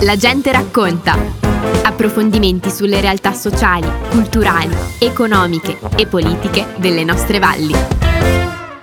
La gente racconta. Approfondimenti sulle realtà sociali, culturali, economiche e politiche delle nostre valli.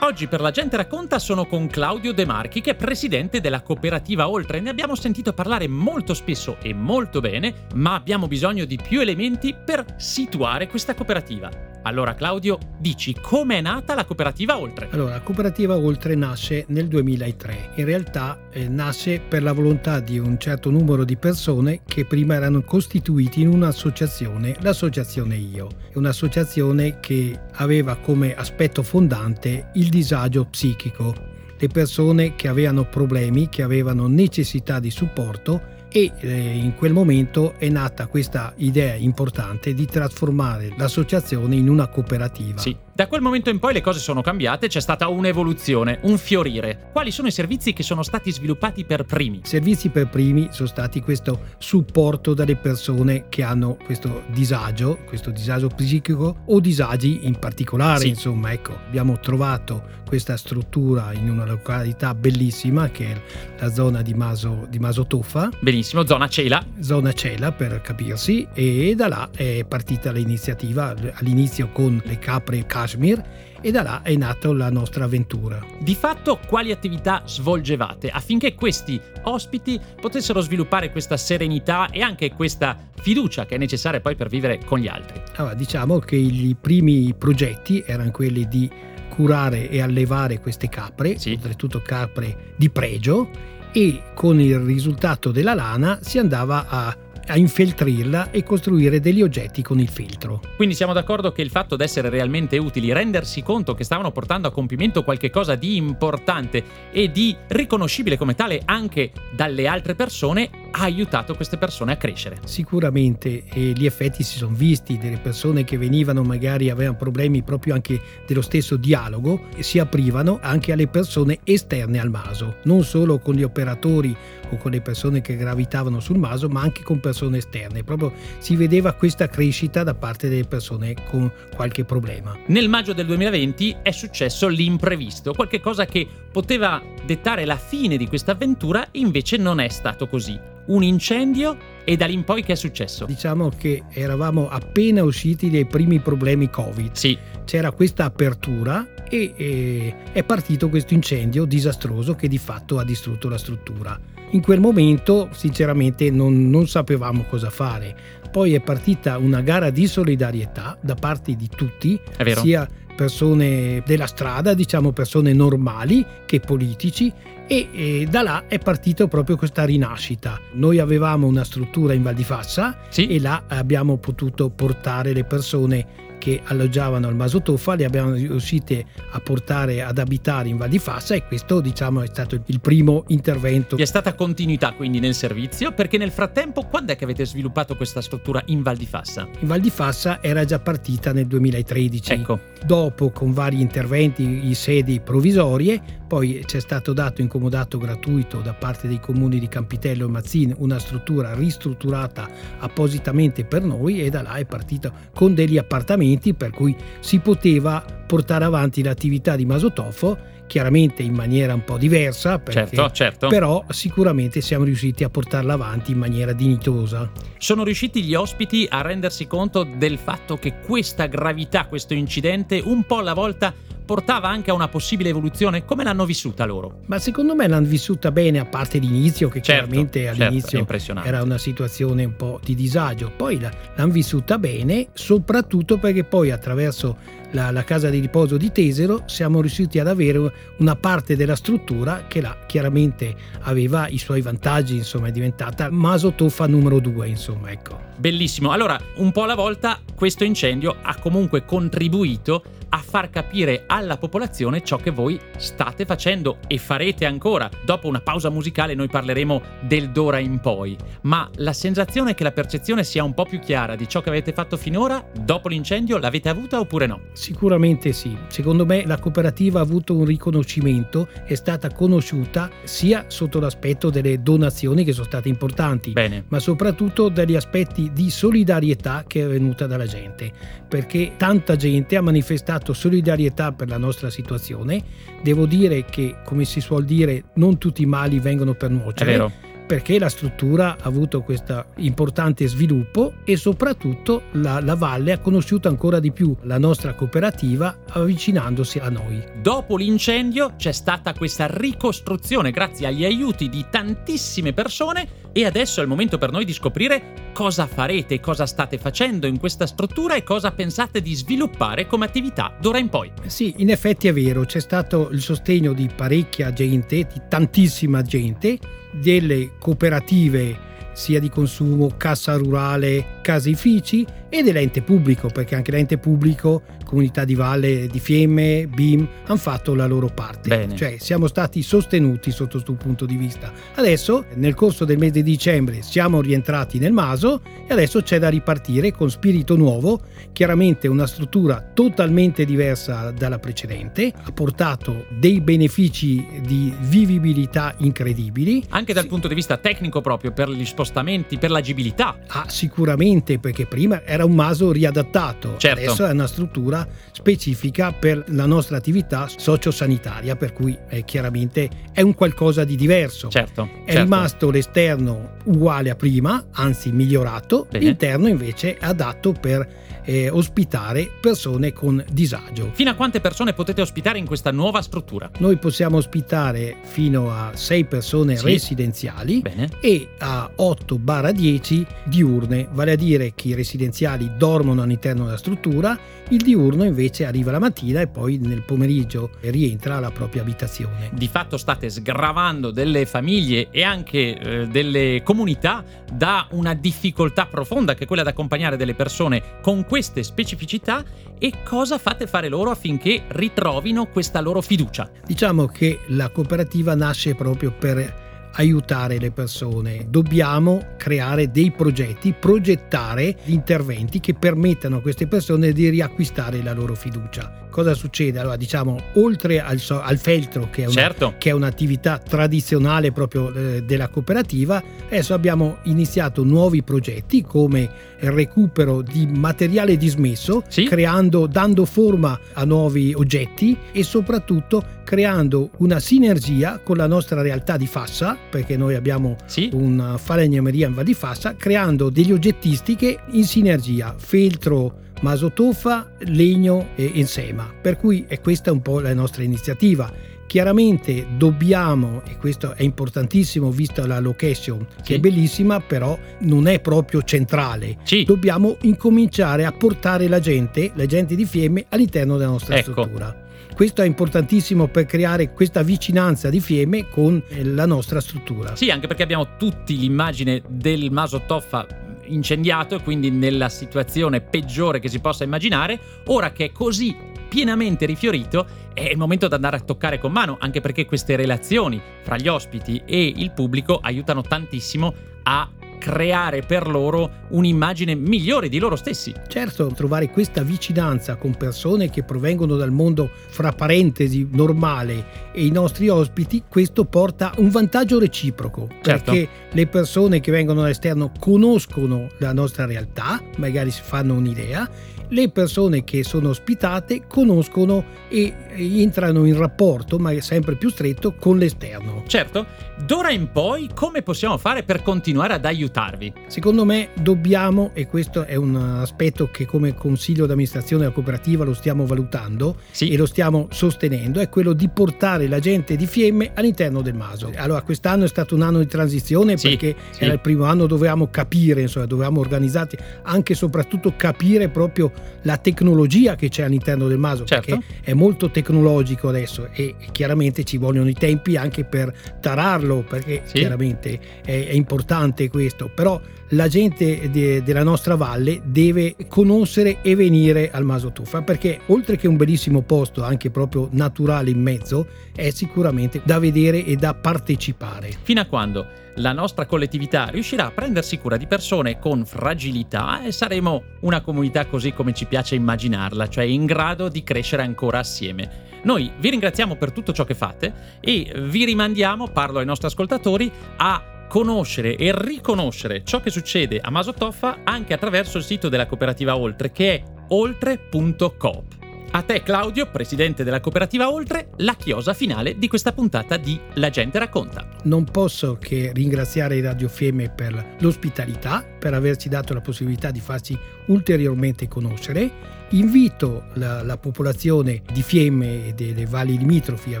Oggi per la gente racconta sono con Claudio De Marchi che è presidente della cooperativa Oltre. Ne abbiamo sentito parlare molto spesso e molto bene, ma abbiamo bisogno di più elementi per situare questa cooperativa. Allora Claudio, dici come è nata la cooperativa Oltre? Allora, la cooperativa Oltre nasce nel 2003. In realtà eh, nasce per la volontà di un certo numero di persone che prima erano costituiti in un'associazione, l'associazione Io. È un'associazione che aveva come aspetto fondante il disagio psichico. Le persone che avevano problemi, che avevano necessità di supporto e eh, in quel momento è nata questa idea importante di trasformare l'associazione in una cooperativa. Sì. Da quel momento in poi le cose sono cambiate, c'è stata un'evoluzione, un fiorire. Quali sono i servizi che sono stati sviluppati per primi? I servizi per primi sono stati questo supporto dalle persone che hanno questo disagio, questo disagio psichico o disagi in particolare, sì. insomma, ecco, abbiamo trovato questa struttura in una località bellissima che è la zona di Maso, di Maso Toffa. Benissimo, zona Cela. Zona Cela per capirsi e da là è partita l'iniziativa all'inizio con le capre Kashmir e da là è nata la nostra avventura. Di fatto quali attività svolgevate affinché questi ospiti potessero sviluppare questa serenità e anche questa fiducia che è necessaria poi per vivere con gli altri? Allora, diciamo che i primi progetti erano quelli di curare e allevare queste capre, sì. oltretutto capre di pregio, e con il risultato della lana si andava a a infeltrirla e costruire degli oggetti con il filtro. Quindi siamo d'accordo che il fatto di essere realmente utili, rendersi conto che stavano portando a compimento qualcosa di importante e di riconoscibile come tale anche dalle altre persone, ha aiutato queste persone a crescere. Sicuramente e gli effetti si sono visti, delle persone che venivano magari avevano problemi proprio anche dello stesso dialogo e si aprivano anche alle persone esterne al maso, non solo con gli operatori o con le persone che gravitavano sul maso, ma anche con persone esterne. Proprio si vedeva questa crescita da parte delle persone con qualche problema. Nel maggio del 2020 è successo l'imprevisto, qualche cosa che poteva dettare la fine di questa avventura, invece non è stato così. Un incendio e da lì in poi che è successo? Diciamo che eravamo appena usciti dai primi problemi Covid. Sì. C'era questa apertura e, e è partito questo incendio disastroso che di fatto ha distrutto la struttura. In quel momento sinceramente non, non sapevamo cosa fare. Poi è partita una gara di solidarietà da parte di tutti, sia persone della strada, diciamo persone normali che politici e, e, da là è partita proprio questa rinascita. Noi avevamo una struttura in Val di Fassa sì. e là abbiamo potuto portare le persone che alloggiavano al Masotoffa, le abbiamo riuscite a portare ad abitare in Val di Fassa e questo diciamo è stato il primo intervento. Vi è stata continuità quindi nel servizio perché nel frattempo quando è che avete sviluppato questa struttura in Val di Fassa? In Val di Fassa era già partita nel 2013. Ecco. Dopo con vari interventi in sedi provvisorie, poi c'è stato dato in comodato gratuito da parte dei comuni di Campitello e Mazzin una struttura ristrutturata appositamente per noi e da là è partita con degli appartamenti strumenti per cui si poteva portare avanti l'attività di Masotofo chiaramente in maniera un po' diversa, perché, certo, certo. però sicuramente siamo riusciti a portarla avanti in maniera dignitosa. Sono riusciti gli ospiti a rendersi conto del fatto che questa gravità, questo incidente, un po' alla volta portava anche a una possibile evoluzione? Come l'hanno vissuta loro? Ma secondo me l'hanno vissuta bene, a parte l'inizio, che certo, chiaramente certo, all'inizio certo, era una situazione un po' di disagio. Poi l'hanno vissuta bene, soprattutto perché poi attraverso la, la, casa di riposo di Tesero siamo riusciti ad avere una parte della struttura che là chiaramente aveva i suoi vantaggi, insomma è diventata Masotoffa numero due, insomma ecco. Bellissimo, allora un po' alla volta questo incendio ha comunque contribuito a far capire alla popolazione ciò che voi state facendo e farete ancora. Dopo una pausa musicale noi parleremo del d'ora in poi, ma la sensazione è che la percezione sia un po' più chiara di ciò che avete fatto finora, dopo l'incendio l'avete avuta oppure no? Sicuramente sì. Secondo me la cooperativa ha avuto un riconoscimento, è stata conosciuta sia sotto l'aspetto delle donazioni che sono state importanti, Bene. ma soprattutto dagli aspetti di solidarietà che è venuta dalla gente, perché tanta gente ha manifestato solidarietà per la nostra situazione. Devo dire che, come si suol dire, non tutti i mali vengono per nuocere. Perché la struttura ha avuto questo importante sviluppo e soprattutto la, la, Valle ha conosciuto ancora di più la nostra cooperativa avvicinandosi a noi. Dopo l'incendio c'è stata questa ricostruzione grazie agli aiuti di tantissime persone e adesso è il momento per noi di scoprire cosa farete, cosa state facendo in questa struttura e cosa pensate di sviluppare come attività d'ora in poi. Sì, in effetti è vero, c'è stato il sostegno di parecchia gente, di tantissima gente, delle cooperative sia di consumo, cassa rurale, caseifici e dell'ente pubblico, perché anche l'ente pubblico, Comunità di Valle di Fiemme, BIM, hanno fatto la loro parte. Bene. Cioè siamo stati sostenuti sotto questo punto di vista. Adesso, nel corso del mese di dicembre, siamo rientrati nel Maso e adesso c'è da ripartire con spirito nuovo, chiaramente una struttura totalmente diversa dalla precedente, ha portato dei benefici di vivibilità incredibili. Anche dal sì. punto di vista tecnico proprio, per gli spostamenti, per l'agibilità. Ah, sicuramente, perché prima era un Maso riadattato, certo. adesso è una struttura specifica per la nostra attività sociosanitaria, per cui eh, chiaramente è un qualcosa di diverso. Certo, è certo. rimasto l'esterno uguale a prima, anzi migliorato, Bene. l'interno invece è adatto per eh, ospitare persone con disagio. Fino a quante persone potete ospitare in questa nuova struttura? Noi possiamo ospitare fino a 6 persone Sì. residenziali Bene. e a 8-10 diurne, vale a dire che i residenziali dormono all'interno della struttura, il diurno invece arriva la mattina e poi nel pomeriggio rientra alla propria abitazione. Di fatto state sgravando delle famiglie e anche eh, delle comunità da una difficoltà profonda che è quella di accompagnare delle persone con queste specificità e cosa fate fare loro affinché ritrovino questa loro fiducia? Diciamo che la cooperativa nasce proprio per aiutare le persone. Dobbiamo creare dei progetti, progettare interventi che permettano a queste persone di riacquistare la loro fiducia. Cosa succede? Allora, diciamo, oltre al, so- al feltro, che è, una, Certo. che è un'attività tradizionale proprio eh, della cooperativa, adesso abbiamo iniziato nuovi progetti come il recupero di materiale dismesso, Sì. creando, dando forma a nuovi oggetti e soprattutto creando una sinergia con la nostra realtà di Fassa, perché noi abbiamo Sì? una falegnameria in Val di Fassa, creando degli oggettistiche in sinergia, feltro, masotoffa, legno e insema. Per cui è questa un po' la nostra iniziativa. Chiaramente dobbiamo, e questo è importantissimo vista la location, che Sì. è bellissima, però non è proprio centrale. Sì. Dobbiamo incominciare a portare la gente, la gente di Fiemme, all'interno della nostra Ecco. struttura. Questo è importantissimo per creare questa vicinanza di Fiemme con eh, la nostra struttura. Sì, anche perché abbiamo tutti l'immagine del Maso Toffa incendiato e quindi nella situazione peggiore che si possa immaginare. Ora che è così pienamente rifiorito, è il momento di andare a toccare con mano, anche perché queste relazioni fra gli ospiti e il pubblico aiutano tantissimo a creare per loro un'immagine migliore di loro stessi. Certo, trovare questa vicinanza con persone che provengono dal mondo, fra parentesi, normale e i nostri ospiti, questo porta un vantaggio reciproco, Certo. perché le persone che vengono dall'esterno conoscono la nostra realtà, magari si fanno un'idea, le persone che sono ospitate conoscono e entrano in rapporto, ma sempre più stretto, con l'esterno. Certo, d'ora in poi come possiamo fare per continuare ad aiutarvi? Secondo me dobbiamo, e questo è un aspetto che come consiglio d'amministrazione della cooperativa lo stiamo valutando Sì. e lo stiamo sostenendo, è quello di portare la gente di Fiemme all'interno del Maso. Allora quest'anno è stato un anno di transizione Sì, perché sì. era il primo anno, dovevamo capire, insomma, dovevamo organizzarci, anche e soprattutto capire proprio la tecnologia che c'è all'interno del Maso, Certo. perché è molto tecnologico adesso e chiaramente ci vogliono i tempi anche per tararlo, perché Sì. chiaramente è, è importante questo, però la gente de- della nostra valle deve conoscere e venire al Maso Tuffa perché oltre che un bellissimo posto anche proprio naturale in mezzo è sicuramente da vedere e da partecipare. Fino a quando la nostra collettività riuscirà a prendersi cura di persone con fragilità e saremo una comunità così come ci piace immaginarla, cioè in grado di crescere ancora assieme. Noi vi ringraziamo per tutto ciò che fate e vi rimandiamo, parlo ai nostri ascoltatori, a conoscere e riconoscere ciò che succede a Masotoffa anche attraverso il sito della cooperativa Oltre che è oltre.coop. A te Claudio, presidente della cooperativa Oltre, la chiosa finale di questa puntata di La gente racconta. Non posso che ringraziare Radio Fiemme per l'ospitalità, per averci dato la possibilità di farci ulteriormente conoscere. Invito la, la, popolazione di Fiemme e delle valli limitrofi a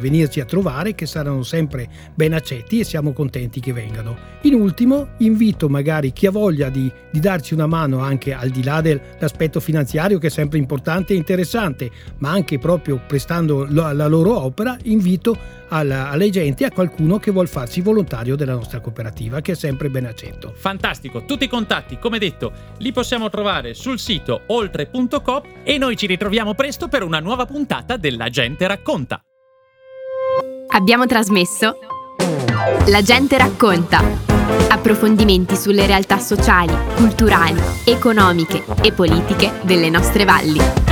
venirci a trovare, che saranno sempre ben accetti e siamo contenti che vengano. In ultimo, invito magari chi ha voglia di, di darci una mano anche al di là dell'aspetto finanziario, che è sempre importante e interessante, ma anche proprio prestando la, la loro opera, invito alla, alle gente, a qualcuno che vuol farsi volontario della nostra cooperativa, che è sempre ben accetto. Fantastico, tutti i contatti, come detto, li possiamo trovare sul sito oltre.com e noi ci ritroviamo presto per una nuova puntata della Gente Racconta. Abbiamo trasmesso La Gente Racconta. Approfondimenti sulle realtà sociali, culturali, economiche e politiche delle nostre valli.